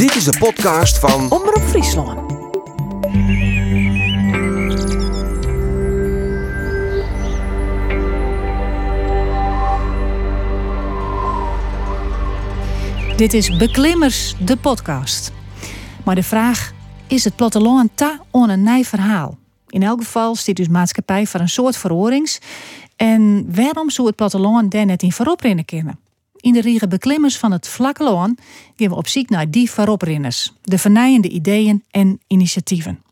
Dit is de podcast van Omroep Friesland. Dit is Beklimmers, de podcast. Maar de vraag, is het platteland ta on een nij verhaal? In elk geval stiet dus maatschappij voor een soort verorings. En waarom zou het platteland daar net in voorop kunnen? In de riege beklimmers van het vlakke loon gaan we op zoek naar die vooroprinners, de vernijende ideeën en initiatieven.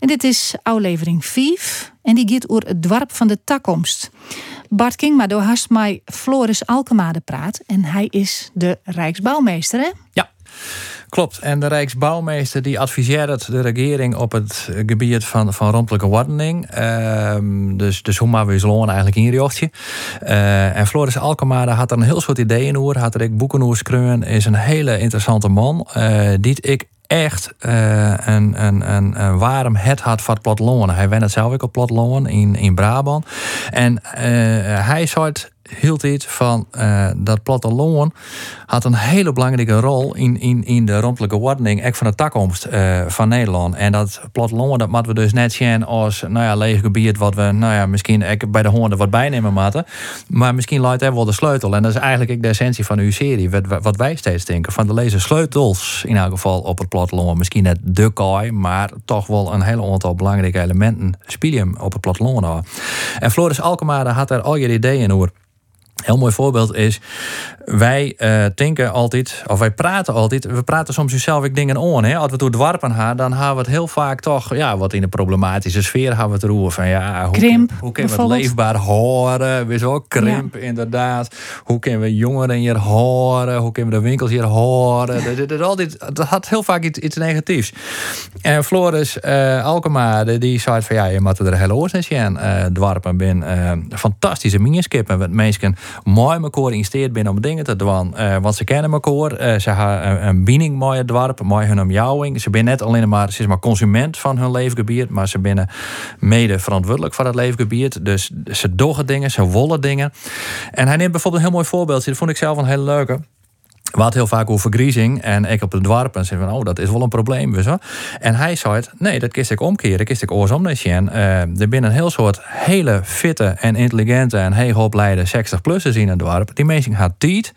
En dit is aflevering 5 en die gaat over het dwarp van de takkomst. Bart Kingma door hast mij Floris Alkemade praat en hij is de Rijksbouwmeester, hè? Ja, klopt. En de Rijksbouwmeester die adviseert de regering op het gebied van, van rondelijke ordening. Ehm, dus, dus hoe maar we zullen eigenlijk inrichten. Uh, en Floris Alkemade had er een heel soort ideeën over. Had er ik boeken schreeuwen. Is een hele interessante man. Uh, die ik echt uh, een, een, een, een, warm het had van platteland. Hij went het zelf ook op platteland in, in Brabant. En uh, hij zei hield iets van uh, dat platteland had een hele belangrijke rol in, in, in de rondelijke ordening, ook van de toekomst uh, van Nederland. En dat platteland, dat moeten we dus net zien als nou ja, leeg gebied, wat we nou ja, misschien bij de honden wat bijnemen. Maar misschien luidt er wel de sleutel. En dat is eigenlijk ook de essentie van uw serie, wat, wij steeds denken. Van de lezer sleutels in elk geval op het platteland. Misschien net de kooi, maar toch wel een hele aantal belangrijke elementen spelen op het platteland. En Floris Alkemade had er al je ideeën over heel mooi voorbeeld is, wij uh, denken altijd, of wij praten altijd, we praten soms jezelf ik dingen on. Hè? Als we door dwarpen gaan, dan hebben we het heel vaak toch, ja, wat in de problematische sfeer hebben we het roer van, ja, hoe, krimp, hoe kunnen we het leefbaar horen? We zo krimp, ja. inderdaad. Hoe kunnen we jongeren hier horen? Hoe kunnen we de winkels hier horen? dat, dat, altijd, dat had heel vaak iets, iets negatiefs. En Floris uh, Alkema, die zei van, ja, je moet er hele oorzaak in uh, dwarpen ben. Fantastische miniskippen, met mensen mooi elkaar investeerd binnen om dingen te doen. Uh, want ze kennen elkaar. Uh, ze hebben een binding mooi het dorp, hun omjouwing. Ze zijn net alleen maar, ze is maar consument van hun leefgebied, maar ze zijn mede verantwoordelijk voor het leefgebied. Dus ze doggen dingen, ze wollen dingen. En hij neemt bijvoorbeeld een heel mooi voorbeeld. Dat vond ik zelf een hele leuke. We hadden heel vaak over vergriezing. En ik op de dwarp en zei van, oh, dat is wel een probleem. Zo. En hij zei het, nee, dat kist ik omkeren. Kist ik oorsom uh, Er binnen een heel soort hele fitte en intelligente en heel opleide 60-plussers in het dorp. Die mensen had tijd.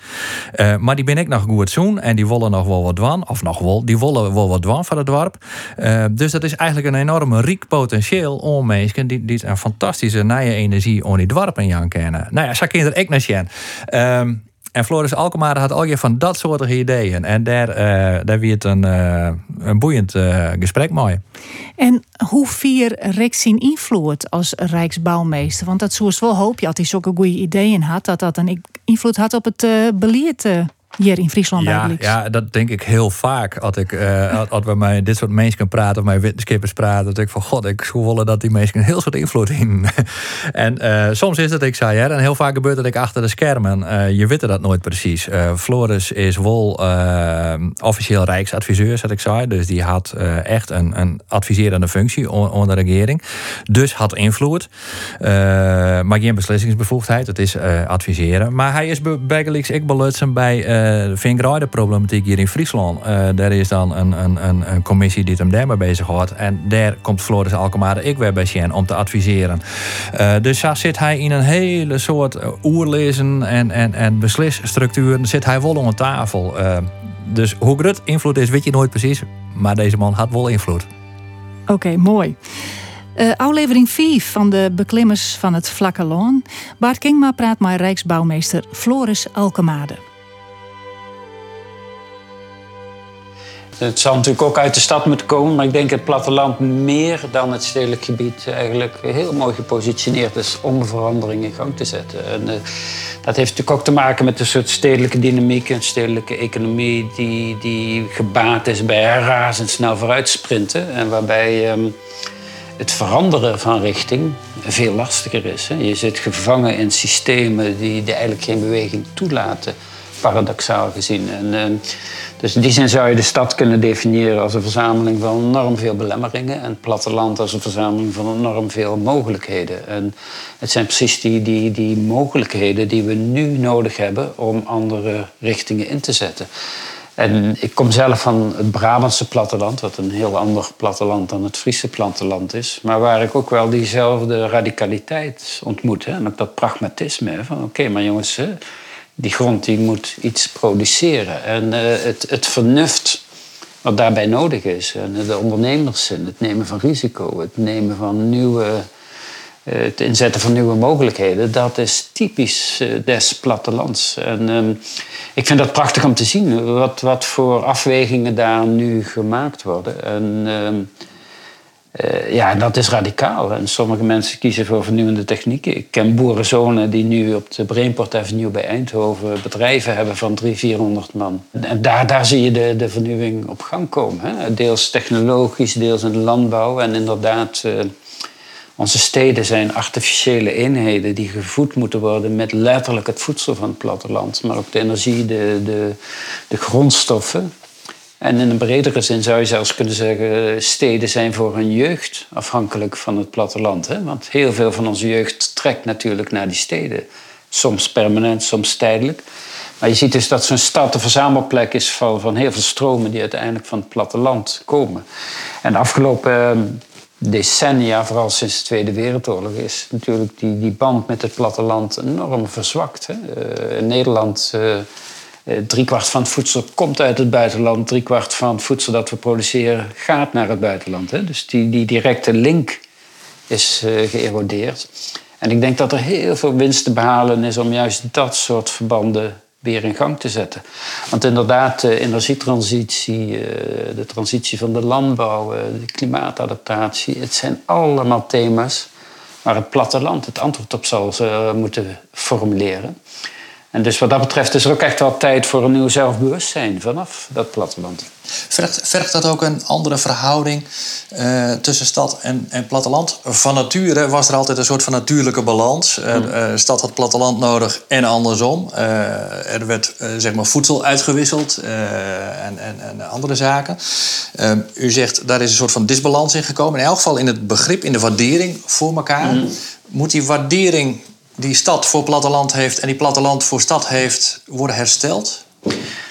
Uh, maar die ben ik nog goed zoen. En die willen nog wel wat dwan. Of nog wel, die willen wel wat dwan van het dorp. Uh, dus dat is eigenlijk een enorme riek potentieel om mensen die, die een fantastische nieuwe energie om die dwarpen aan kennen. Nou ja, zo kan er ik naar zien. Um, en Floris Alkemade had al je van dat soort ideeën. En daar, uh, daar werd een, uh, een boeiend uh, gesprek mooi. En hoe vier Rex zijn invloed als Rijksbouwmeester? Want dat zoals wel hoop je, dat hij zulke goede ideeën had, dat dat een invloed had op het beleid hier in Friesland ja, eigenlijk. Ja, dat denk ik heel vaak. Als, ik, uh, als we met dit soort mensen praten, of met wetenschappers praten, dat ik van god, ik zou willen dat die mensen een heel soort invloed in. en uh, soms is het, ik zei, hè, en heel vaak gebeurt dat ik achter de schermen. Uh, je weet dat nooit precies. Floris is wel officieel rijksadviseur, zoals ik zei. Dus die had echt een, een adviserende functie onder de regering. Dus had invloed. maar geen beslissingsbevoegdheid. Het is adviseren. Maar hij is bijgelijks ik belutsen bij uh, de problematiek hier in Friesland. Uh, daar is dan een, een, een, een commissie die hem daarmee bezig houdt. En daar komt Floris Alkemade ik weer bij Sjen om te adviseren. Uh, dus daar zit hij in een hele soort oerlezen en, en, en beslisstructuur. Zit hij wel om tafel. dus hoe groot invloed is, weet je nooit precies. Maar deze man had wel invloed. Oké, mooi. Uh, aflevering 4 van de beklimmers van het Vlakke Loon. Bart Kingma praat met Rijksbouwmeester Floris Alkemade. Het zal natuurlijk ook uit de stad moeten komen, maar ik denk het platteland meer dan het stedelijk gebied eigenlijk heel mooi gepositioneerd is om verandering in gang te zetten. En, uh, dat heeft natuurlijk ook te maken met een soort stedelijke dynamiek, een stedelijke economie die, die gebaat is bij razendsnel vooruitsprinten en waarbij um, het veranderen van richting veel lastiger is. Hè. Je zit gevangen in systemen die, die eigenlijk geen beweging toelaten, paradoxaal gezien. En, uh, dus in die zin zou je de stad kunnen definiëren als een verzameling van enorm veel belemmeringen. En het platteland als een verzameling van enorm veel mogelijkheden. En het zijn precies die, die, die mogelijkheden die we nu nodig hebben om andere richtingen in te zetten. En ik kom zelf van het Brabantse platteland, wat een heel ander platteland dan het Friese platteland is. Maar waar ik ook wel diezelfde radicaliteit ontmoet. En ook dat pragmatisme. Van oké, maar jongens, die grond die moet iets produceren. En uh, het, het vernuft wat daarbij nodig is. En de ondernemerszin, het nemen van risico, het nemen van nieuwe eh, het inzetten van nieuwe mogelijkheden, dat is typisch eh, des plattelands. En ehm, ik vind dat prachtig om te zien, wat, wat voor afwegingen daar nu gemaakt worden. En eh, ja, dat is radicaal. En sommige mensen kiezen voor vernieuwende technieken. Ik ken boerenzonen die nu op de Brainport Avenue bij Eindhoven bedrijven hebben van 300, 400 man. En daar, daar zie je de, de vernieuwing op gang komen. Hè? Deels technologisch, deels in de landbouw. En inderdaad, onze steden zijn artificiële eenheden die gevoed moeten worden met letterlijk het voedsel van het platteland, maar ook de energie, de, de, de grondstoffen. En in een bredere zin zou je zelfs kunnen zeggen, steden zijn voor hun jeugd afhankelijk van het platteland. Hè? Want heel veel van onze jeugd trekt natuurlijk naar die steden. Soms permanent, soms tijdelijk. Maar je ziet dus dat zo'n stad een verzamelplek is van, van heel veel stromen die uiteindelijk van het platteland komen. En de afgelopen decennia, vooral sinds de Tweede Wereldoorlog, is natuurlijk die, die band met het platteland enorm verzwakt. Hè. Uh, in Nederland, uh, driekwart van het voedsel komt uit het buitenland, driekwart van het voedsel dat we produceren gaat naar het buitenland. Hè. Dus die, die directe link is uh, geërodeerd. En ik denk dat er heel veel winst te behalen is om juist dat soort verbanden weer in gang te zetten. Want inderdaad, de energietransitie, eh, de transitie van de landbouw, eh, de klimaatadaptatie, het zijn allemaal thema's waar het platteland het antwoord op zal eh, moeten formuleren. En dus wat dat betreft is er ook echt wel tijd voor een nieuw zelfbewustzijn vanaf dat platteland. Vergt, vergt dat ook een andere verhouding uh, tussen stad en, en, platteland? Van nature was er altijd een soort van natuurlijke balans. Uh, uh, stad had platteland nodig en andersom. er werd zeg maar voedsel uitgewisseld en, en, en, andere zaken. u zegt daar is een soort van disbalans in gekomen. In elk geval in het begrip, in de waardering voor elkaar. Mm. Moet die waardering die stad voor platteland heeft en die platteland voor stad heeft, worden hersteld?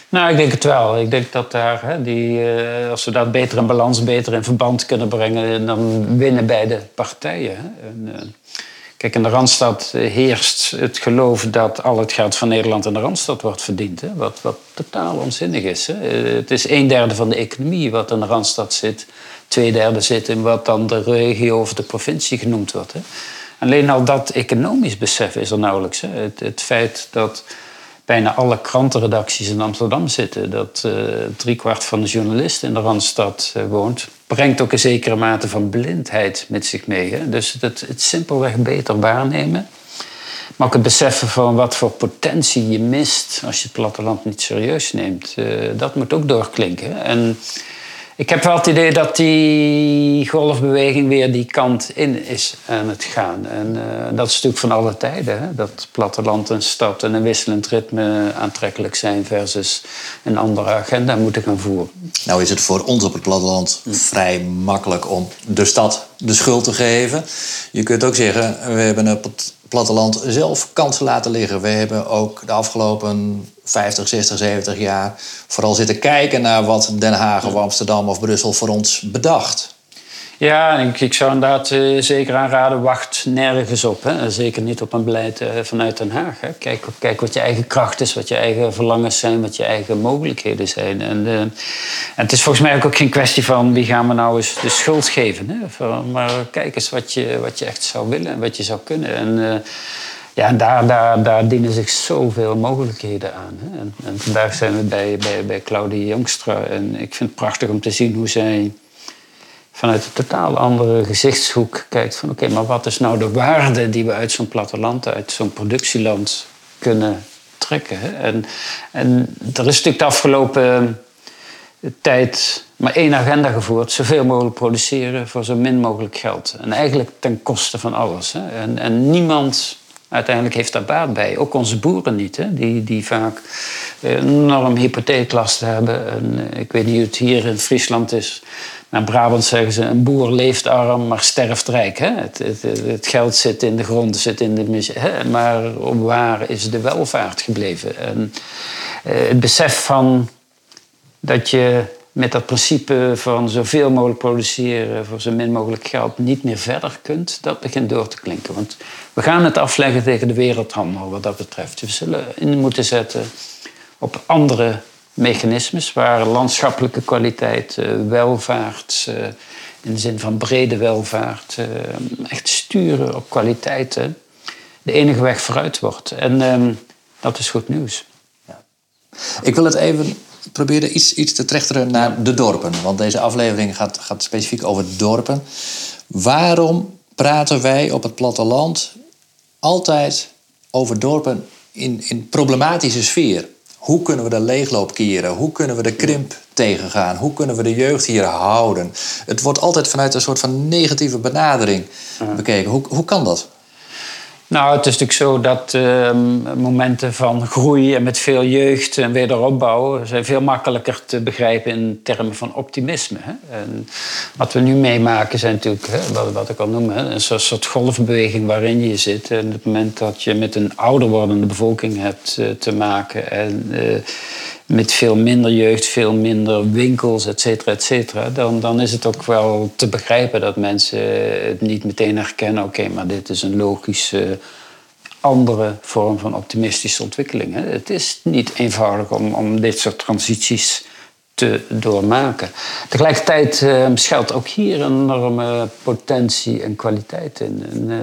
Nou, ik denk het wel. Ik denk dat daar, hè, die, uh, als we dat beter in balans, beter in verband kunnen brengen, dan winnen beide partijen. Hè. En, uh, kijk, in de Randstad heerst het geloof dat al het geld van Nederland in de Randstad wordt verdiend. Hè, wat, wat totaal onzinnig is. Hè. Eh, het is een derde van de economie wat in de Randstad zit. Twee derde zit in wat dan de regio of de provincie genoemd wordt. Hè. Alleen al dat economisch besef is er nauwelijks. Het, feit dat bijna alle krantenredacties in Amsterdam zitten, dat uh, driekwart van de journalisten in de Randstad uh, woont, brengt ook een zekere mate van blindheid met zich mee. Hè? Dus het, simpelweg beter waarnemen. Maar ook het beseffen van wat voor potentie je mist als je het platteland niet serieus neemt, uh, dat moet ook doorklinken. En ik heb wel het idee dat die golfbeweging weer die kant in is aan het gaan. En uh, dat is natuurlijk van alle tijden. Hè? Dat platteland en stad en een wisselend ritme aantrekkelijk zijn versus een andere agenda moeten gaan voeren. Nou is het voor ons op het platteland vrij makkelijk om de stad de schuld te geven. Je kunt ook zeggen, we hebben op het platteland zelf kansen laten liggen. We hebben ook de afgelopen 50, 60, 70 jaar vooral zitten kijken naar wat Den Haag of Amsterdam of Brussel voor ons bedacht. Ja, ik, ik zou inderdaad uh, zeker aanraden, wacht nergens op. Hè. Zeker niet op een beleid uh, vanuit Den Haag. Hè. Kijk, kijk wat je eigen kracht is, wat je eigen verlangens zijn, wat je eigen mogelijkheden zijn. En, uh, en het is volgens mij ook geen kwestie van wie gaan we nou eens de schuld geven. Hè. Maar kijk eens wat je, wat je echt zou willen en wat je zou kunnen. En, ja, daar, daar, daar dienen zich zoveel mogelijkheden aan. Hè. En, en, vandaag zijn we bij, bij, bij Claudia Jongstra. En ik vind het prachtig om te zien hoe zij vanuit een totaal andere gezichtshoek kijkt van oké, maar wat is nou de waarde die we uit zo'n platteland, uit zo'n productieland kunnen trekken? Hè? En, en er is natuurlijk de afgelopen tijd maar één agenda gevoerd: zoveel mogelijk produceren voor zo min mogelijk geld. En eigenlijk ten koste van alles. Hè? En, en niemand uiteindelijk heeft daar baat bij. Ook onze boeren niet, hè? Die, die vaak enorm hypotheeklasten hebben. En, ik weet niet hoe het hier in Friesland is. Maar in Brabant zeggen ze, een boer leeft arm, maar sterft rijk. Hè? Het, het, het, geld zit in de grond, zit in de... Hè? Maar waar is de welvaart gebleven? En, uh, het besef van dat je met dat principe van zoveel mogelijk produceren voor zo min mogelijk geld niet meer verder kunt, dat begint door te klinken. Want we gaan het afleggen tegen de wereldhandel wat dat betreft. We zullen in moeten zetten op andere mechanismes waar landschappelijke kwaliteit, eh, welvaart, eh, in de zin van brede welvaart, eh, echt sturen op kwaliteiten, de enige weg vooruit wordt. En ehm, dat is goed nieuws. Ik wil het even proberen iets, iets te trechteren naar de dorpen. Want deze aflevering gaat, gaat specifiek over dorpen. Waarom praten wij op het platteland altijd over dorpen in, in problematische sfeer? Hoe kunnen we de leegloop keren? Hoe kunnen we de krimp tegengaan? Hoe kunnen we de jeugd hier houden? Het wordt altijd vanuit een soort van negatieve benadering bekeken. Hoe, hoe kan dat? Nou, het is natuurlijk zo dat ehm, momenten van groei en met veel jeugd en wederopbouw zijn veel makkelijker te begrijpen in termen van optimisme. Hè? En wat we nu meemaken zijn natuurlijk, hè, wat, ik al noem, een soort, golfbeweging waarin je zit. En op het moment dat je met een ouder wordende bevolking hebt uh, te maken en uh, met veel minder jeugd, veel minder winkels, et cetera, et cetera, dan, dan is het ook wel te begrijpen dat mensen het niet meteen herkennen. Oké, maar dit is een logische andere vorm van optimistische ontwikkeling. Hè. Het is niet eenvoudig om, om dit soort transities te doormaken. Tegelijkertijd uh, schuilt ook hier een enorme potentie en kwaliteit in. En, uh,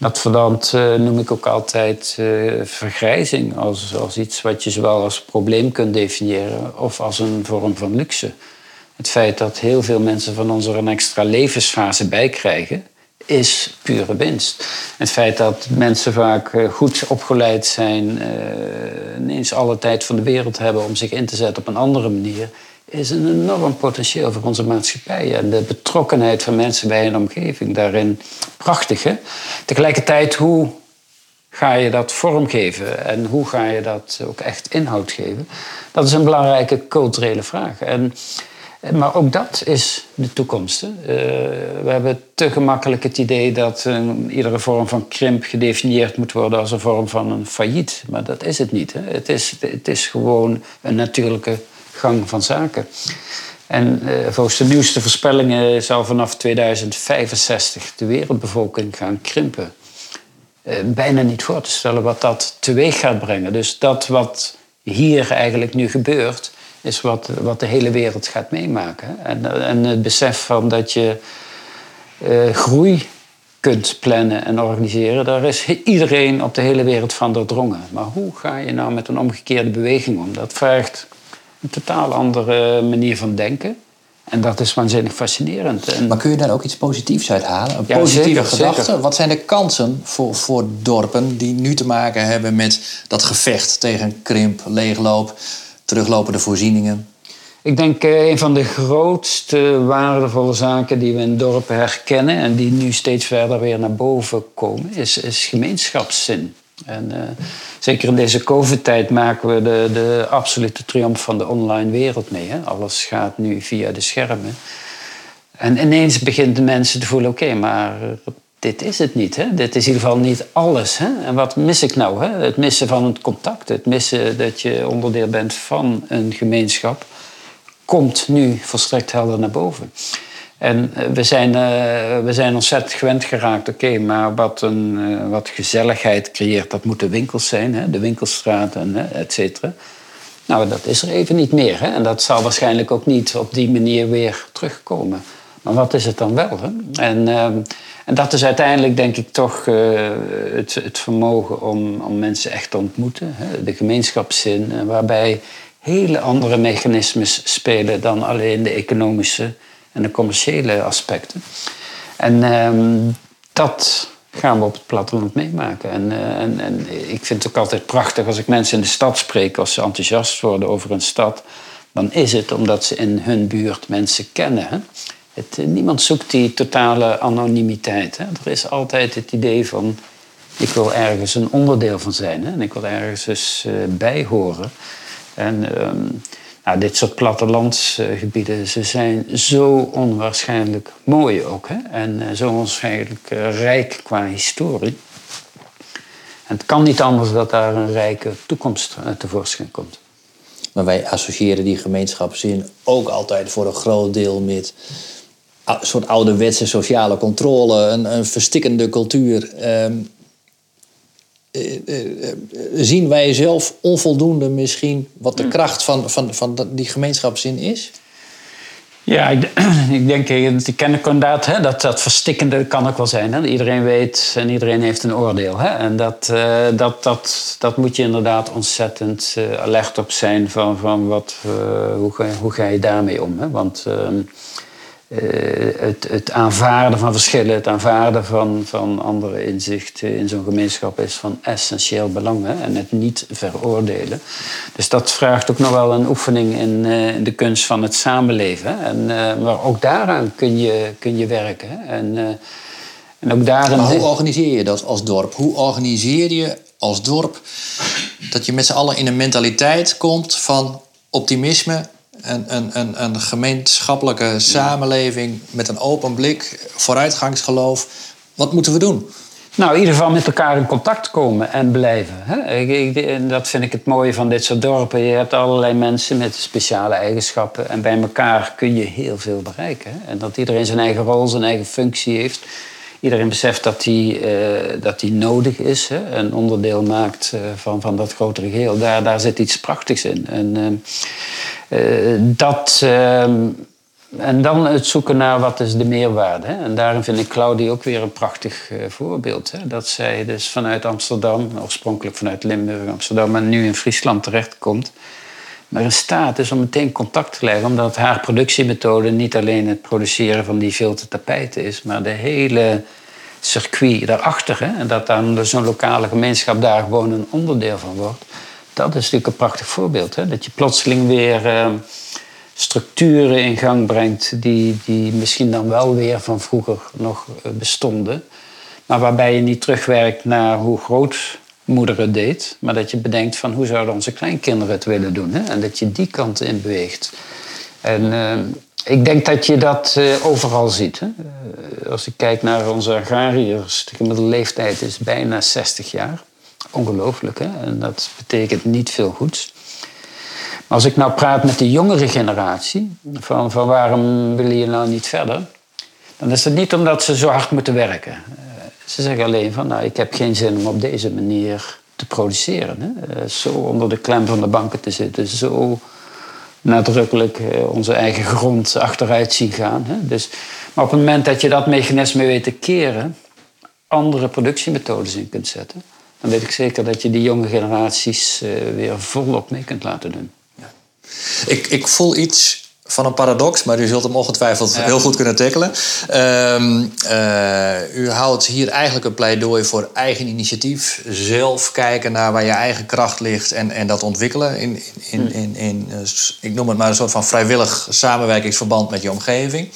dat verdampt uh, noem ik ook altijd uh, vergrijzing als, als iets wat je zowel als probleem kunt definiëren of als een vorm van luxe. Het feit dat heel veel mensen van ons er een extra levensfase bij krijgen, is pure winst. Het feit dat mensen vaak uh, goed opgeleid zijn, ineens alle tijd van de wereld hebben om zich in te zetten op een andere manier, is een enorm potentieel voor onze maatschappij. En de betrokkenheid van mensen bij een omgeving daarin prachtig. Hè? Tegelijkertijd, hoe ga je dat vormgeven en hoe ga je dat ook echt inhoud geven? Dat is een belangrijke culturele vraag. En, maar ook dat is de toekomst. Uh, we hebben te gemakkelijk het idee dat iedere vorm van krimp gedefinieerd moet worden als een vorm van een failliet. Maar dat is het niet. Hè? Het, is, het is gewoon een natuurlijke gang van zaken. En uh, volgens de nieuwste voorspellingen zal vanaf 2065 de wereldbevolking gaan krimpen. Uh, bijna niet voor te stellen wat dat teweeg gaat brengen. Dus dat wat hier eigenlijk nu gebeurt, is wat, wat de hele wereld gaat meemaken. En, en het besef van dat je groei kunt plannen en organiseren, daar is iedereen op de hele wereld van doordrongen. Maar hoe ga je nou met een omgekeerde beweging om? Dat vraagt een totaal andere manier van denken. En dat is waanzinnig fascinerend. En... Maar kun je daar ook iets positiefs uit halen? Een positieve gedachte? Wat zijn de kansen voor, voor dorpen die nu te maken hebben met dat gevecht tegen krimp, leegloop, teruglopende voorzieningen? Ik denk uh, een van de grootste waardevolle zaken die we in dorpen herkennen en die nu steeds verder weer naar boven komen, is, is gemeenschapszin. En uh, zeker in deze COVID-tijd maken we de, de absolute triomf van de online wereld mee. Hè? Alles gaat nu via de schermen. En ineens beginnen mensen te voelen: oké, maar dit is het niet. Hè? Dit is in ieder geval niet alles. Hè? En wat mis ik nou? Hè? Het missen van het contact, het missen dat je onderdeel bent van een gemeenschap, komt nu volstrekt helder naar boven. En eh, we zijn, uh, we zijn ontzettend gewend geraakt. Oké, maar wat, een, uh, wat gezelligheid creëert, dat moeten winkels zijn. Hè? De winkelstraten, et cetera. Nou, dat is er even niet meer. Hè? En dat zal waarschijnlijk ook niet op die manier weer terugkomen. Maar wat is het dan wel? Hè? En, en dat is uiteindelijk, denk ik, toch het, het vermogen om, om mensen echt te ontmoeten. Hè? De gemeenschapszin, waarbij hele andere mechanismes spelen dan alleen de economische en de commerciële aspecten. En ehm, dat gaan we op het platteland meemaken. En, uh, en, en, ik vind het ook altijd prachtig als ik mensen in de stad spreek, als ze enthousiast worden over een stad, dan is het omdat ze in hun buurt mensen kennen. Hè? Het, eh, niemand zoekt die totale anonimiteit. Hè? Er is altijd het idee van, ik wil ergens een onderdeel van zijn hè? en ik wil ergens eens uh, bij horen. En um, dit soort plattelandsgebieden, ze zijn zo onwaarschijnlijk mooi ook. Hè? En uh, zo onwaarschijnlijk uh, rijk qua historie. En het kan niet anders dat daar een rijke toekomst tevoorschijn komt. Maar wij associëren die gemeenschapszin ook altijd voor een groot deel met een soort ouderwetse sociale controle, een, een verstikkende cultuur. Ehm, eh, eh, eh, zien wij zelf onvoldoende misschien wat de hm. kracht van, van, van die gemeenschapszin is? Ja, ik, ik denk, die ken ik inderdaad, hè, dat, dat verstikkende kan ook wel zijn. Hè. Iedereen weet en iedereen heeft een oordeel. Hè. En dat, dat, dat, dat moet je inderdaad ontzettend alert op zijn van, van wat, hoe, ga, hoe ga je daarmee om. Hè. Want ehm, eh, het, het, aanvaarden van verschillen, het aanvaarden van, van andere inzichten in zo'n gemeenschap is van essentieel belang. Hè? En het niet veroordelen. Dus dat vraagt ook nog wel een oefening in, uh, in de kunst van het samenleven. En, uh, maar ook daaraan kun je, kun je werken. Hè? En, en ook daarin... Maar hoe organiseer je dat als dorp? Hoe organiseer je als dorp dat je met z'n allen in een mentaliteit komt van optimisme een, een, een, een gemeenschappelijke samenleving met een open blik, vooruitgangsgeloof. Wat moeten we doen? Nou, in ieder geval met elkaar in contact komen en blijven. Hè? Dat vind ik het mooie van dit soort dorpen. Je hebt allerlei mensen met speciale eigenschappen. En bij elkaar kun je heel veel bereiken. Hè? En dat iedereen zijn eigen rol, zijn eigen functie heeft. Iedereen beseft dat die, uh, dat die nodig is. Hè? Een onderdeel maakt uh, van, van dat grotere geheel. Daar, daar zit iets prachtigs in. En, uh, eh, dat, ehm, en dan het zoeken naar wat is de meerwaarde. Hè? En daarin vind ik Claudie ook weer een prachtig eh, voorbeeld. Hè? Dat zij dus vanuit Amsterdam, oorspronkelijk vanuit Limburg, Amsterdam, maar nu in Friesland terechtkomt. Maar in staat is om meteen contact te leggen, omdat haar productiemethode niet alleen het produceren van die filter tapijten is, maar de hele circuit daarachter. Hè? En dat dan zo'n lokale gemeenschap daar gewoon een onderdeel van wordt dat is natuurlijk een prachtig voorbeeld. Hè? Dat je plotseling weer uh, structuren in gang brengt die, die misschien dan wel weer van vroeger nog eh, bestonden. Maar waarbij je niet terugwerkt naar hoe het deed. Maar dat je bedenkt van hoe zouden onze kleinkinderen het willen doen. Hè? En dat je die kant in beweegt. En uh, ik denk dat je dat uh, overal ziet. Hè? als ik kijk naar onze agrariërs, de gemiddelde leeftijd is bijna 60 jaar. Ongelooflijk, hè? En dat betekent niet veel goeds. Maar als ik nou praat met de jongere generatie, van, van waarom willen je nou niet verder? Dan is het niet omdat ze zo hard moeten werken. Eh, ze zeggen alleen van, nou, ik heb geen zin om op deze manier te produceren. Hè? Eh, zo onder de klem van de banken te zitten, zo nadrukkelijk eh, onze eigen grond achteruit zien gaan. Hè? Dus, maar op het moment dat je dat mechanisme weet te keren, andere productiemethodes in kunt zetten, dan weet ik zeker dat je die jonge generaties uh, weer volop mee kunt laten doen. Ja. Ik, ik voel iets van een paradox, maar u zult hem ongetwijfeld heel goed kunnen tackelen. Ehm, eh, u houdt hier eigenlijk een pleidooi voor eigen initiatief, zelf kijken naar waar je eigen kracht ligt en, en dat ontwikkelen. In, in, in, in, in eh, ik noem het maar een soort van vrijwillig samenwerkingsverband met je omgeving.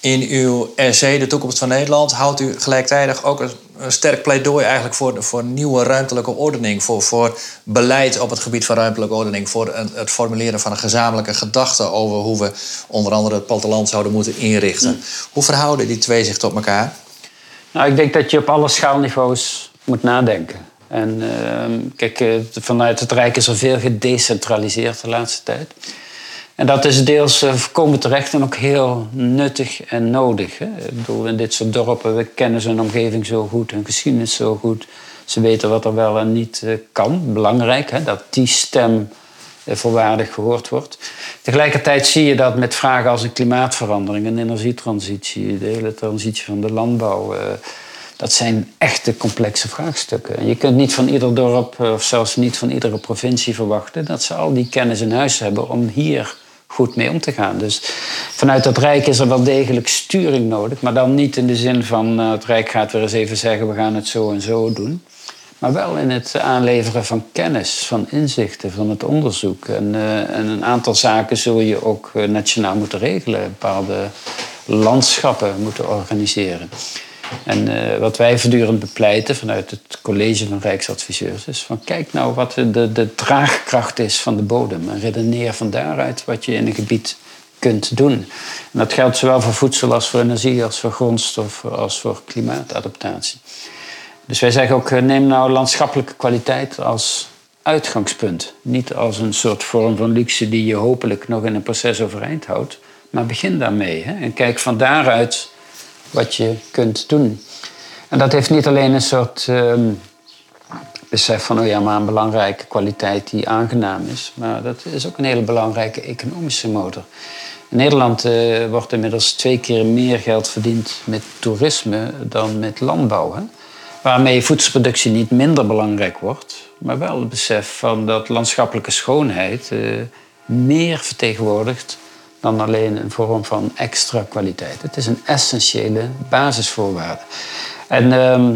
In uw essay De toekomst van Nederland houdt u gelijktijdig ook een een sterk pleidooi eigenlijk voor, voor nieuwe ruimtelijke ordening. Voor, voor beleid op het gebied van ruimtelijke ordening. Voor een, het formuleren van een gezamenlijke gedachte over hoe we onder andere het platteland zouden moeten inrichten. Mm. Hoe verhouden die twee zich tot elkaar? Nou, ik denk dat je op alle schaalniveaus moet nadenken. En uh, kijk, eh, vanuit het Rijk is er veel gedecentraliseerd de laatste tijd. En dat is deels uh, voorkomen terecht en ook heel nuttig en nodig. Hè? Ik bedoel, in dit soort dorpen, we kennen zijn omgeving zo goed, hun geschiedenis zo goed. Ze weten wat er wel en niet uh, kan. Belangrijk hè? dat die stem uh, volwaardig gehoord wordt. Tegelijkertijd zie je dat met vragen als een klimaatverandering, een energietransitie, de hele transitie van de landbouw. dat zijn echte complexe vraagstukken. En je kunt niet van ieder dorp, of zelfs niet van iedere provincie verwachten dat ze al die kennis in huis hebben om hier goed mee om te gaan. Dus vanuit het Rijk is er wel degelijk sturing nodig, maar dan niet in de zin van uh, het Rijk gaat weer eens even zeggen we gaan het zo en zo doen. Maar wel in het aanleveren van kennis, van inzichten, van het onderzoek. En, uh, en een aantal zaken zul je ook uh, nationaal moeten regelen, bepaalde landschappen moeten organiseren. En uh, wat wij voortdurend bepleiten vanuit het college van Rijksadviseurs is van kijk nou wat de, de draagkracht is van de bodem en redeneer van daaruit wat je in een gebied kunt doen. En dat geldt zowel voor voedsel als voor energie, als voor grondstof, als voor klimaatadaptatie. Dus wij zeggen ook, eh, neem nou landschappelijke kwaliteit als uitgangspunt. Niet als een soort vorm van luxe die je hopelijk nog in een proces overeind houdt. Maar begin daarmee hè? en kijk van daaruit wat je kunt doen. En dat heeft niet alleen een soort ehm, besef van, oh ja, maar een belangrijke kwaliteit die aangenaam is. Maar dat is ook een hele belangrijke economische motor. In Nederland uh, wordt inmiddels twee keer meer geld verdiend met toerisme dan met landbouw. Waarmee voedselproductie niet minder belangrijk wordt, maar wel het besef van dat landschappelijke schoonheid uh, meer vertegenwoordigt dan alleen een vorm van extra kwaliteit. Het is een essentiële basisvoorwaarde. En uh,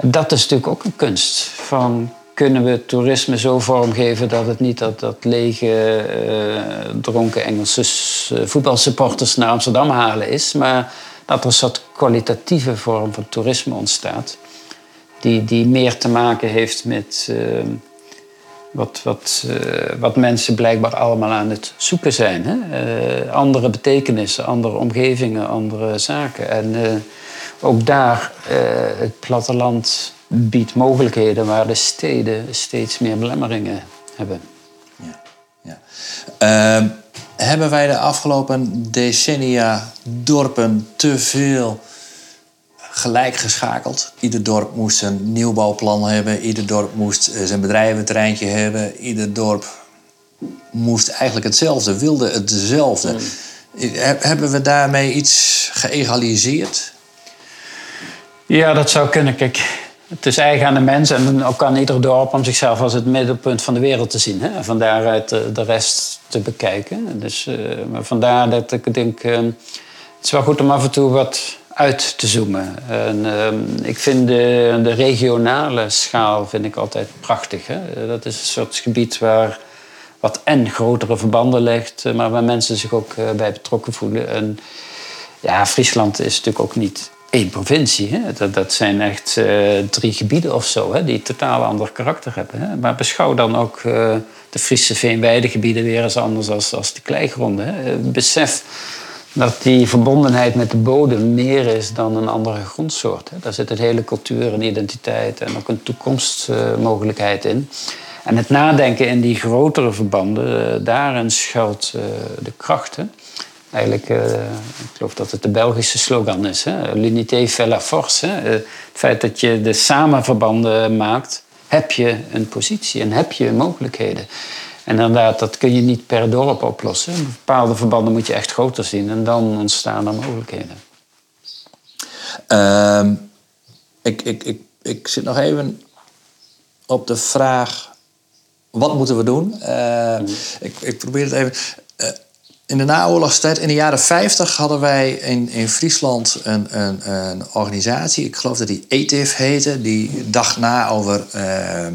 dat is natuurlijk ook een kunst. Van kunnen we toerisme zo vormgeven dat het niet dat, dat lege, uh, dronken Engelse uh, voetbalsupporters naar Amsterdam halen is, maar dat er een soort kwalitatieve vorm van toerisme ontstaat, die, die meer te maken heeft met uh, wat, wat, wat mensen blijkbaar allemaal aan het zoeken zijn. Hè? andere betekenissen, andere omgevingen, andere zaken. En ook daar, het platteland biedt mogelijkheden waar de steden steeds meer belemmeringen hebben. Ja, ja. Uh, hebben wij de afgelopen decennia dorpen te veel gelijk geschakeld? Ieder dorp moest een nieuwbouwplan hebben, ieder dorp moest eh, zijn bedrijventerreintje hebben, ieder dorp moest eigenlijk hetzelfde, wilde hetzelfde. Mm. Hebben we daarmee iets geëgaliseerd? Ja, dat zou kunnen. Kijk, het is eigen aan de mens en ook aan ieder dorp om zichzelf als het middelpunt van de wereld te zien. Hè? En van daaruit de, rest te bekijken. Dus, uh, maar vandaar dat ik denk, uh, het is wel goed om af en toe wat uit te zoomen. En, uh, ik vind de, de, regionale schaal vind ik altijd prachtig. Hè? Dat is een soort gebied waar wat en grotere verbanden ligt, maar waar mensen zich ook bij betrokken voelen. En ja, Friesland is natuurlijk ook niet één provincie. Hè? Dat, dat zijn echt uh, drie gebieden of zo, hè? die totaal ander karakter hebben. Hè? Maar beschouw dan ook uh, de Friese veenweidegebieden weer eens anders als, als de kleigronden. Hè? Besef dat die verbondenheid met de bodem meer is dan een andere grondsoort. Daar zit het hele cultuur en identiteit en ook een toekomstmogelijkheid in. En het nadenken in die grotere verbanden, uh, daarin schuilt de kracht. Hè? Eigenlijk, uh, ik geloof dat het de Belgische slogan is. L'unité fait la force. Het feit dat je de samenverbanden maakt, heb je een positie en heb je mogelijkheden. En inderdaad, dat kun je niet per dorp oplossen. Bepaalde verbanden moet je echt groter zien en dan ontstaan er mogelijkheden. Uh, ik, ik, ik, ik zit nog even op de vraag: wat moeten we doen? Uh, ik, ik probeer het even. In de naoorlogstijd, in de jaren 50, hadden wij in, in Friesland een, een, een organisatie. Ik geloof dat die ETIF heette. Die dacht na over uh, uh,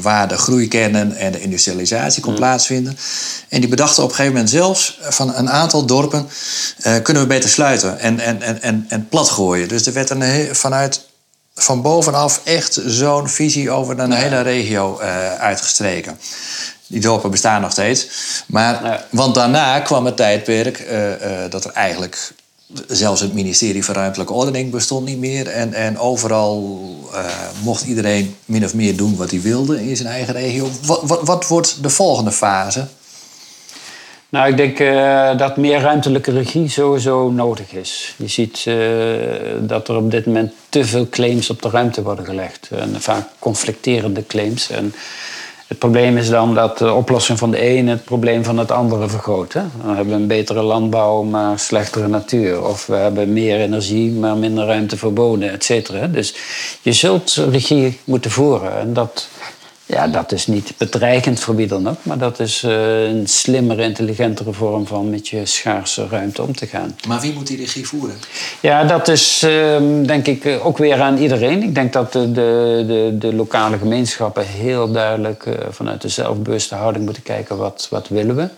waar de groeikernen en de industrialisatie kon mm. plaatsvinden. En die bedachten op een gegeven moment zelfs van een aantal dorpen uh, kunnen we beter sluiten en, en, en, en, en platgooien. Dus er werd een, vanuit van bovenaf echt zo'n visie over een hele regio uitgestreken. Die dorpen bestaan nog steeds. Maar, Want daarna kwam het tijdperk uh, uh, dat er eigenlijk... Zelfs het ministerie van Ruimtelijke Ordening bestond niet meer. En, en overal uh, mocht iedereen min of meer doen wat hij wilde in zijn eigen regio. Wat, wat, wat wordt de volgende fase? Nou, ik denk dat meer ruimtelijke regie sowieso nodig is. Je ziet dat er op dit moment te veel claims op de ruimte worden gelegd. En vaak conflicterende claims. En het probleem is dan dat de oplossing van de ene het probleem van het andere vergroot. Hè? Dan hebben we een betere landbouw, maar slechtere natuur. Of we hebben meer energie, maar minder ruimte voor boden, et cetera. Dus je zult regie moeten voeren. En dat ja, dat is niet bedreigend voor wie dan ook, maar dat is uh, een slimmere, intelligentere vorm van met je schaarse ruimte om te gaan. Maar wie moet die regie voeren? Ja, dat is uh, denk ik eh, ook weer aan iedereen. Ik denk dat de, de, de, lokale gemeenschappen heel duidelijk uh, vanuit de zelfbewuste houding moeten kijken wat, wat willen we.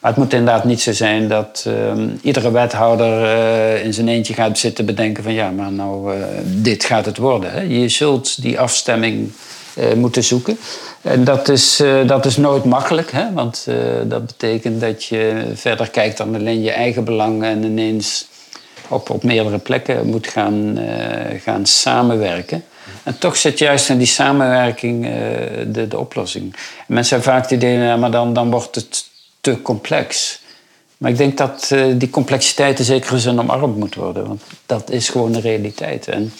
Maar het moet inderdaad niet zo zijn dat ehm, iedere wethouder in zijn eentje gaat zitten bedenken van ja, maar nou, dit gaat het worden. Hè? Je zult die afstemming uh, moeten zoeken. En dat is, uh, dat is nooit makkelijk, hè? want uh, dat betekent dat je verder kijkt dan alleen je eigen belang en ineens op, op meerdere plekken moet gaan, gaan samenwerken. En toch zit juist in die samenwerking de, de oplossing. En mensen hebben vaak het idee, maar dan, dan wordt het te complex. Maar ik denk dat die complexiteit in zekere zin omarmd moet worden. Want dat is gewoon de realiteit. En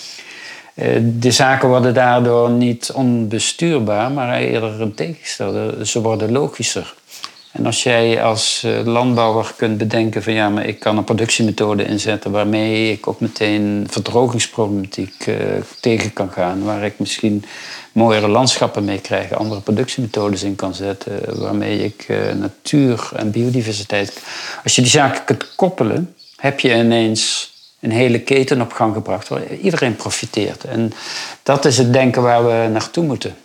de zaken worden daardoor niet onbestuurbaar, maar eerder een tegenstelde. Ze worden logischer. En als jij als eh, landbouwer kunt bedenken van ja, maar ik kan een productiemethode inzetten waarmee ik ook meteen verdrogingsproblematiek uh, tegen kan gaan, waar ik misschien mooiere landschappen mee krijg, andere productiemethodes in kan zetten, waarmee ik natuur en biodiversiteit. Als je die zaken kunt koppelen, heb je ineens een hele keten op gang gebracht waar iedereen profiteert. En dat is het denken waar we naartoe moeten.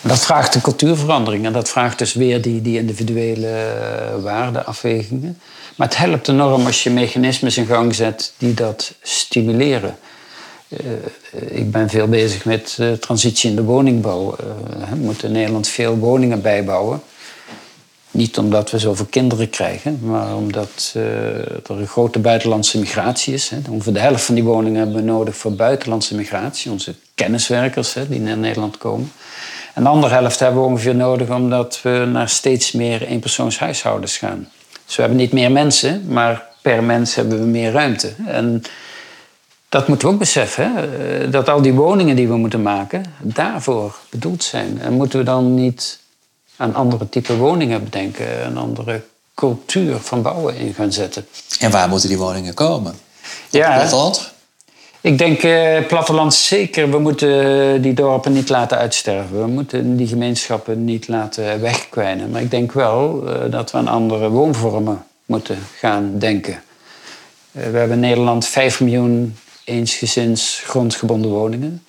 Dat vraagt een cultuurverandering en dat vraagt dus weer die, die individuele eh, waardeafwegingen. Maar het helpt enorm als je mechanismes in gang zet die dat stimuleren. Uh, ik ben veel bezig met uh, transitie in de woningbouw. we moeten in Nederland veel woningen bijbouwen. Niet omdat we zoveel kinderen krijgen, maar omdat er een grote buitenlandse migratie is. Hè. Ongeveer de helft van die woningen hebben we nodig voor buitenlandse migratie. Onze kenniswerkers hè, die naar Nederland komen. En de andere helft hebben we ongeveer nodig omdat we naar steeds meer eenpersoonshuishoudens gaan. Dus we hebben niet meer mensen, maar per mens hebben we meer ruimte. En dat moeten we ook beseffen, hè? Eh, dat al die woningen die we moeten maken daarvoor bedoeld zijn. En moeten we dan niet aan andere type woningen bedenken, een andere cultuur van bouwen in gaan zetten. En waar moeten die woningen komen? ja, ik denk uh, platteland zeker. We moeten die dorpen niet laten uitsterven. We moeten die gemeenschappen niet laten wegkwijnen. Maar ik denk wel uh, dat we aan andere woonvormen moeten gaan denken. Uh, we hebben in Nederland 5 miljoen eensgezins grondgebonden woningen.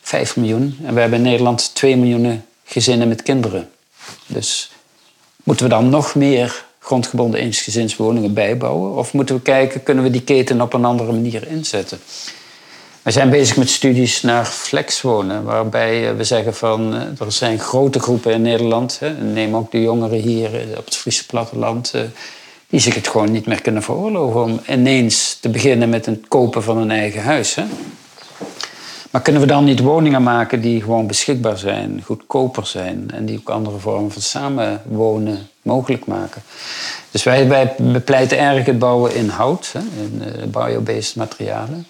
5 miljoen. En we hebben in Nederland 2 miljoen gezinnen met kinderen. Dus moeten we dan nog meer grondgebonden eensgezinswoningen bijbouwen? Of moeten we kijken, kunnen we die keten op een andere manier inzetten? We zijn bezig met studies naar flexwonen, waarbij eh, we zeggen van eh, er zijn grote groepen in Nederland, neem ook de jongeren hier eh, op het Friese platteland, die zich het gewoon niet meer kunnen veroorloven om ineens te beginnen met het kopen van een eigen huis. Maar kunnen we dan niet woningen maken die gewoon beschikbaar zijn, goedkoper zijn en die ook andere vormen van samenwonen mogelijk maken? Dus wij, wij bepleiten erg het bouwen in hout, in biobased materialen.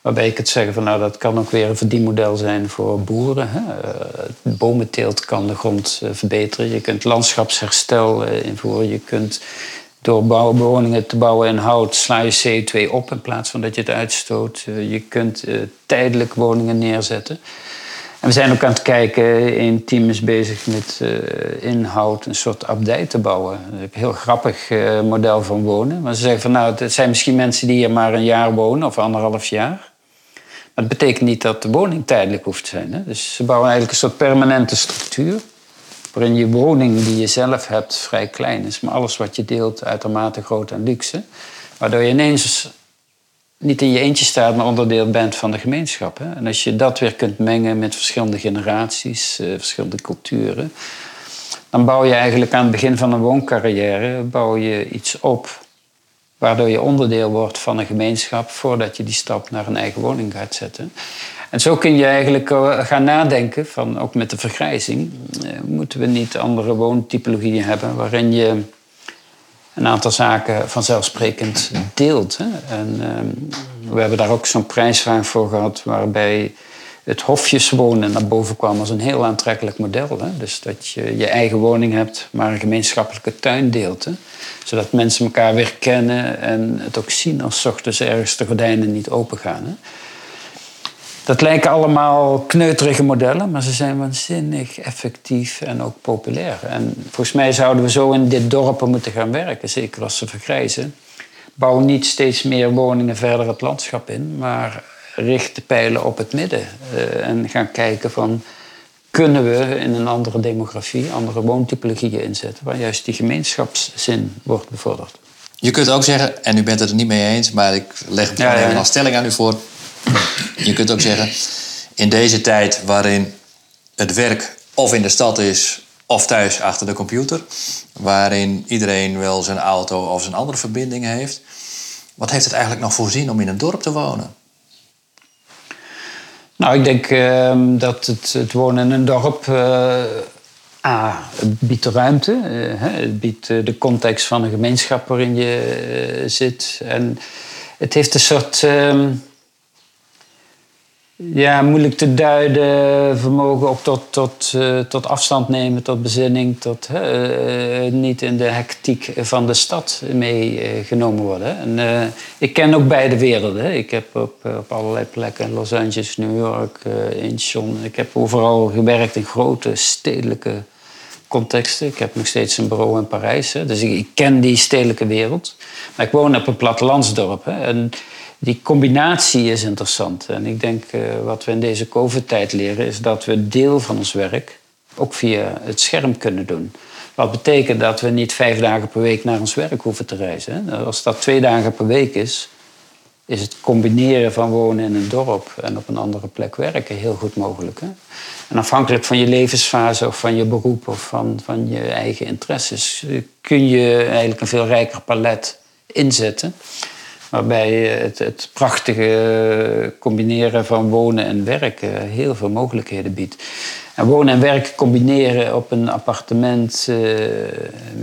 Waarbij ik het zeggen van nou dat kan ook weer een verdienmodel zijn voor boeren. Hè. Eh, bomenteelt kan de grond eh, verbeteren. Je kunt landschapsherstel eh, invoeren. Je kunt door woningen te bouwen in hout sla je CO2 op in plaats van dat je het uitstoot. Je kunt tijdelijk woningen neerzetten. En we zijn ook aan het kijken, een team is bezig met inhoud een soort abdij te bouwen. Een heel grappig model van wonen. Maar ze zeggen van nou, het zijn misschien mensen die hier maar een jaar wonen of anderhalf jaar. Maar dat betekent niet dat de woning tijdelijk hoeft te zijn. Hè? Dus ze bouwen eigenlijk een soort permanente structuur. Waarin je woning die je zelf hebt vrij klein is. Maar alles wat je deelt uitermate groot en luxe. Waardoor je ineens niet in je eentje staat, maar onderdeel bent van de gemeenschap. Hè? En als je dat weer kunt mengen met verschillende generaties, eh, verschillende culturen. Dan bouw je eigenlijk aan het begin van een wooncarrière bouw je iets op Waardoor je onderdeel wordt van een gemeenschap voordat je die stap naar een eigen woning gaat zetten. En zo kun je eigenlijk eh, gaan nadenken, van, ook met de vergrijzing, eh, moeten we niet andere woontypologieën hebben waarin je een aantal zaken vanzelfsprekend deelt. Hè? En ehm, we hebben daar ook zo'n prijsvraag voor gehad waarbij het hofjeswonen naar boven kwam als een heel aantrekkelijk model. Hè? Dus dat je je eigen woning hebt, maar een gemeenschappelijke tuin deelt. Zodat mensen elkaar weer kennen en het ook zien als ochtends ergens de gordijnen niet open gaan. Hè? Dat lijken allemaal kneuterige modellen, maar ze zijn waanzinnig effectief en ook populair. En volgens mij zouden we zo in dit dorpen moeten gaan werken, zeker als ze vergrijzen. Bouw niet steeds meer woningen verder het landschap in, maar richt de pijlen op het midden. Uh, en gaan kijken van kunnen we in een andere demografie, andere woontypologieën inzetten, waar juist die gemeenschapszin wordt bevorderd. Je kunt ook zeggen, en u bent het er niet mee eens, maar ik leg het ja, even als stelling aan u voor. Je kunt ook zeggen, in deze tijd waarin het werk of in de stad is of thuis achter de computer, waarin iedereen wel zijn auto of zijn andere verbindingen heeft, wat heeft het eigenlijk nog voorzien om in een dorp te wonen? Nou, ik denk ehm, dat het, het, wonen in een dorp. Uh, A, het biedt ruimte. Uh, het biedt de context van een gemeenschap waarin je zit. En het heeft een soort. Ehm, ja, moeilijk te duiden, vermogen op tot, tot, uh, tot afstand nemen, tot bezinning, tot uh, niet in de hectiek van de stad meegenomen worden. En, uh, ik ken ook beide werelden. Ik heb op, op allerlei plekken Los Angeles, New York, in Sion. Ik heb overal gewerkt in grote stedelijke contexten. Ik heb nog steeds een bureau in Parijs, hè. dus ik, ik, ken die stedelijke wereld. Maar ik woon op een plattelandsdorp. Hè. En, die combinatie is interessant. En ik denk uh, wat we in deze COVID-tijd leren is dat we deel van ons werk ook via het scherm kunnen doen. Wat betekent dat we niet vijf dagen per week naar ons werk hoeven te reizen. Als dat twee dagen per week is, is het combineren van wonen in een dorp en op een andere plek werken heel goed mogelijk. Hè? En afhankelijk van je levensfase of van je beroep of van, van je eigen interesses kun je eigenlijk een veel rijker palet inzetten. Waarbij het, het prachtige combineren van wonen en werken heel veel mogelijkheden biedt. En wonen en werken combineren op een appartement uh,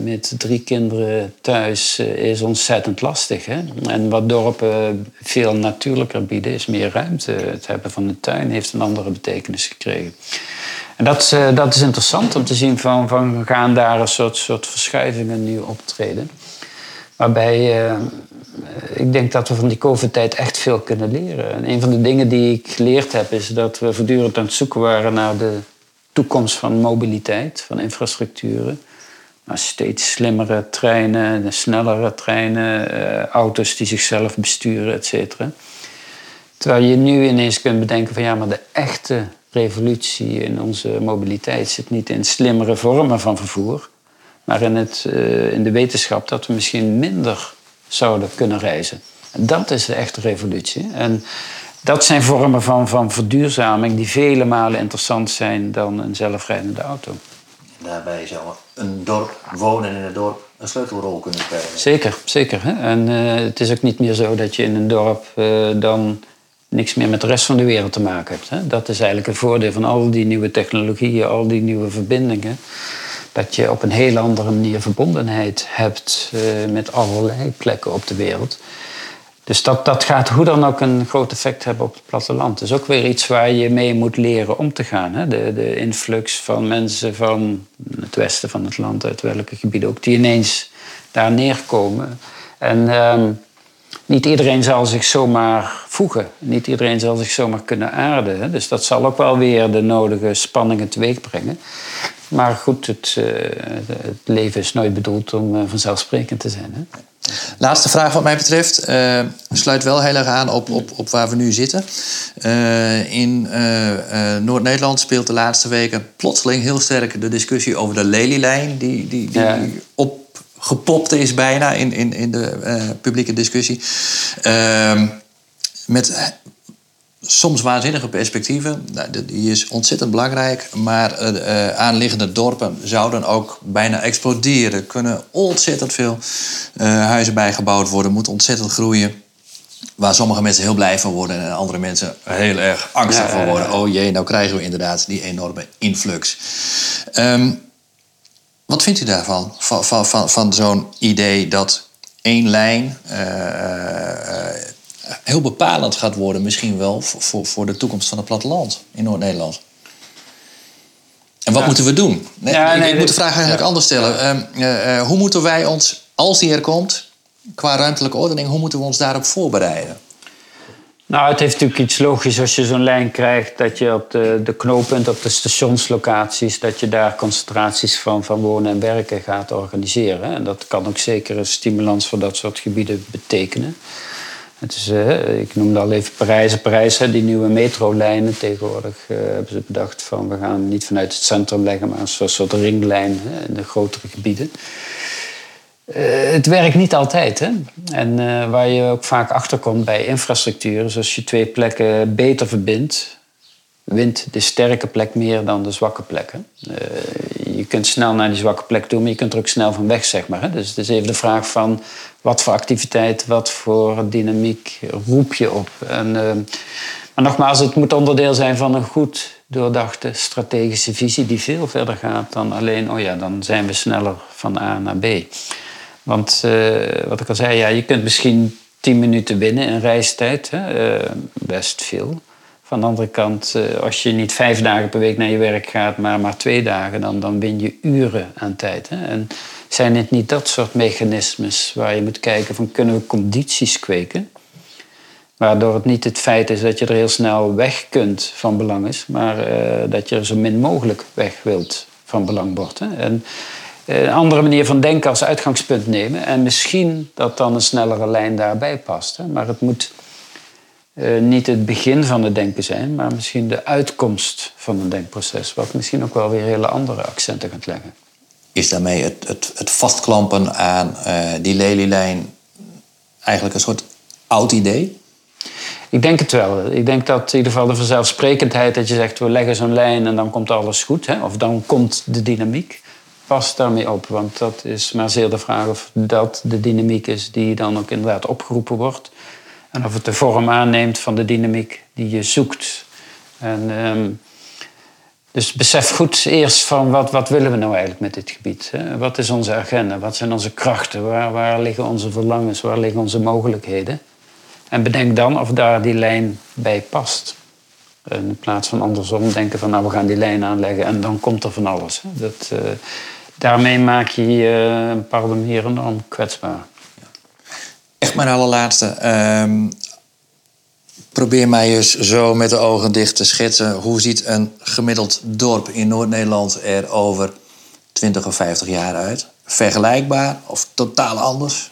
met drie kinderen thuis uh, is ontzettend lastig. Hè? En wat dorpen veel natuurlijker bieden, is meer ruimte. Het hebben van een tuin heeft een andere betekenis gekregen. En dat, uh, dat is interessant om te zien van, van gaan daar een soort, soort verschuivingen nu optreden. Waarbij ik denk dat we van die COVID-tijd echt veel kunnen leren. En een van de dingen die ik geleerd heb, is dat we voortdurend aan het zoeken waren naar de toekomst van mobiliteit, van infrastructuren. Maar steeds slimmere treinen, snellere treinen, uh, auto's die zichzelf besturen, et cetera. Terwijl je nu ineens kunt bedenken van ja, maar de echte revolutie in onze mobiliteit zit niet in slimmere vormen van vervoer, maar in, het, uh, in de wetenschap dat we misschien minder zouden kunnen reizen. En dat is de echte revolutie. En dat zijn vormen van, van verduurzaming die vele malen interessant zijn dan een zelfrijdende auto. Daarbij zou een dorp, wonen in een dorp, een sleutelrol kunnen spelen. Zeker, zeker. Hè? En uh, het is ook niet meer zo dat je in een dorp uh, dan niks meer met de rest van de wereld te maken hebt. Hè? Dat is eigenlijk een voordeel van al die nieuwe technologieën, al die nieuwe verbindingen dat je op een heel andere manier verbondenheid hebt uh, met allerlei plekken op de wereld. Dus dat, dat gaat hoe dan ook een groot effect hebben op het platteland. Dat is ook weer iets waar je mee moet leren om te gaan. Hè? De, de influx van mensen van het westen van het land, uit welke gebieden ook, die ineens daar neerkomen. En uh, niet iedereen zal zich zomaar voegen. Niet iedereen zal zich zomaar kunnen aarden. Dus dat zal ook wel weer de nodige spanningen teweeg brengen. Maar goed, het, uh, het leven is nooit bedoeld om uh, vanzelfsprekend te zijn. Hè? Laatste vraag wat mij betreft. Uh, sluit wel heel erg aan op, op, op waar we nu zitten. in Noord-Nederland speelt de laatste weken plotseling heel sterk de discussie over de lelielijn. Die, die, die ja. opgepopt is bijna in, in, in de publieke discussie. Ehm, met soms waanzinnige perspectieven. Nou, die is ontzettend belangrijk. Maar uh, aanliggende dorpen zouden ook bijna exploderen. Er kunnen ontzettend veel uh, huizen bijgebouwd worden. Moeten ontzettend groeien. Waar sommige mensen heel blij van worden en andere mensen heel erg angstig van worden. Oh jee, nou krijgen we inderdaad die enorme influx. Um, wat vindt u daarvan? Van, van, van, van zo'n idee dat één lijn heel bepalend gaat worden, misschien wel, voor, voor de toekomst van het platteland in Noord-Nederland. En wat ja. moeten we doen? Nee, ja, nee, ik, ik moet de vraag eigenlijk ja. anders stellen. Uh, uh, hoe moeten wij ons, als die er komt, qua ruimtelijke ordening, hoe moeten we ons daarop voorbereiden? Nou, het heeft natuurlijk iets logisch als je zo'n lijn krijgt dat je op de, de knooppunt, op de stationslocaties, dat je daar concentraties van, van wonen en werken gaat organiseren. En dat kan ook zeker een stimulans voor dat soort gebieden betekenen. Het is, uh, ik noemde al even Parijs. Parijs, die nieuwe metrolijnen. Tegenwoordig uh, hebben ze bedacht van we gaan niet vanuit het centrum leggen, maar een soort, ringlijn in de grotere gebieden. Uh, het werkt niet altijd. Hè? En waar je ook vaak achterkomt bij infrastructuur, is als je twee plekken beter verbindt, wint de sterke plek meer dan de zwakke plekken. Je kunt snel naar die zwakke plek toe, maar je kunt er ook snel van weg, zeg maar. Dus het is even de vraag van wat voor activiteit, wat voor dynamiek roep je op. En, uh, Maar nogmaals, het moet onderdeel zijn van een goed doordachte strategische visie die veel verder gaat dan alleen, oh ja, dan zijn we sneller van A naar B. Want uh, wat ik al zei, ja, je kunt misschien 10 minuten winnen in reistijd, hè, uh, best veel. Van de andere kant, uh, als je niet vijf dagen per week naar je werk gaat, maar maar twee dagen, dan, dan win je uren aan tijd. Hè. En zijn het niet dat soort mechanismes waar je moet kijken van kunnen we condities kweken? Waardoor het niet het feit is dat je er heel snel weg kunt van belang is, maar uh, dat je er zo min mogelijk weg wilt van belang wordt. Hè. En een andere manier van denken als uitgangspunt nemen. En misschien dat dan een snellere lijn daarbij past. Hè. Maar het moet uh, niet het begin van het denken zijn, maar misschien de uitkomst van een denkproces. Wat misschien ook wel weer hele andere accenten gaat leggen. Is daarmee het, het, het vastklampen aan uh, die lelielijn eigenlijk een soort oud idee? Ik denk het wel. Ik denk dat in ieder geval de vanzelfsprekendheid dat je zegt we leggen zo'n lijn en dan komt alles goed. Hè? Of dan komt de dynamiek. Pas daarmee op. Want dat is maar zeer de vraag of dat de dynamiek is die dan ook inderdaad opgeroepen wordt. En of het de vorm aanneemt van de dynamiek die je zoekt. En, um, dus besef goed eerst van wat, wat willen we nou eigenlijk met dit gebied? Wat is onze agenda? Wat zijn onze krachten? Waar, waar liggen onze verlangens? Waar liggen onze mogelijkheden? En bedenk dan of daar die lijn bij past. In plaats van andersom denken van nou we gaan die lijn aanleggen en dan komt er van alles. Dat, uh, daarmee maak je je een bepaalde enorm kwetsbaar. Echt mijn allerlaatste. Um, probeer mij eens zo met de ogen dicht te schetsen. Hoe ziet een gemiddeld dorp in Noord-Nederland er over 20 of 50 jaar uit? Vergelijkbaar of totaal anders?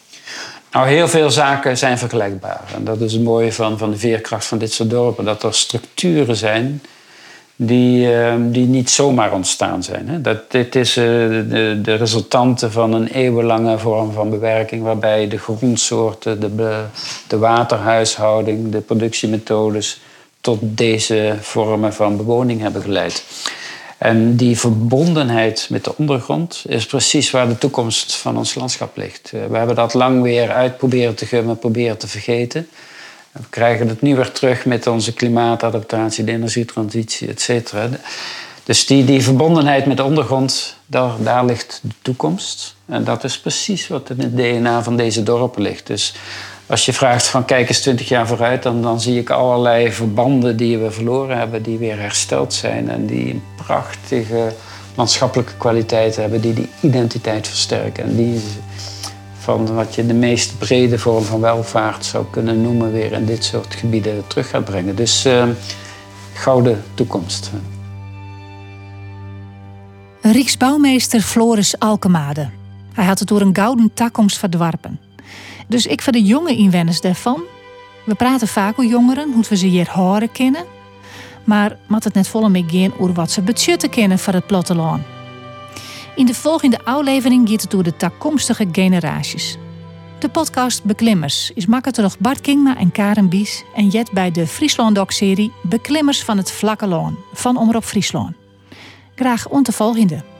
Nou, heel veel zaken zijn vergelijkbaar. En dat is het mooie van, van de veerkracht van dit soort dorpen. Dat er structuren zijn die, uh, die niet zomaar ontstaan zijn. Hè. Dat, dit is uh, de, de resultante van een eeuwenlange vorm van bewerking... waarbij de grondsoorten, de, de waterhuishouding, de productiemethodes... tot deze vormen van bewoning hebben geleid. En die verbondenheid met de ondergrond is precies waar de toekomst van ons landschap ligt. Eh, we hebben dat lang weer uit proberen te gummen, proberen te vergeten. We krijgen het nu weer terug met onze klimaatadaptatie, de energietransitie, et cetera. Dus die, die verbondenheid met de ondergrond, daar, daar ligt de toekomst. En dat is precies wat in het DNA van deze dorpen ligt. Dus als je vraagt van kijk eens 20 jaar vooruit, dan, dan zie ik allerlei verbanden die we verloren hebben, die weer hersteld zijn en die een prachtige landschappelijke kwaliteit hebben, die die identiteit versterken. En die van wat je de meest brede vorm van welvaart zou kunnen noemen, weer in dit soort gebieden terug gaat brengen. Dus uh, gouden toekomst. Rijksbouwmeester Floris Alkemade. Hij had het door een gouden takkomst verdwarpen. Dus ik voor de jonge inwoners daarvan. We praten vaak over jongeren, hoe we ze hier horen kennen. Maar moet het net volle mee gaan over wat ze budgetten kennen voor het platteland. In de volgende aflevering gaat het door de toekomstige generaties. De podcast Beklimmers is makker terug Bart Kingma en Karen Bies en jet bij de Friesland-doc-serie Beklimmers van het Vlakke Loon van Omroep Friesland. Graag om volgende.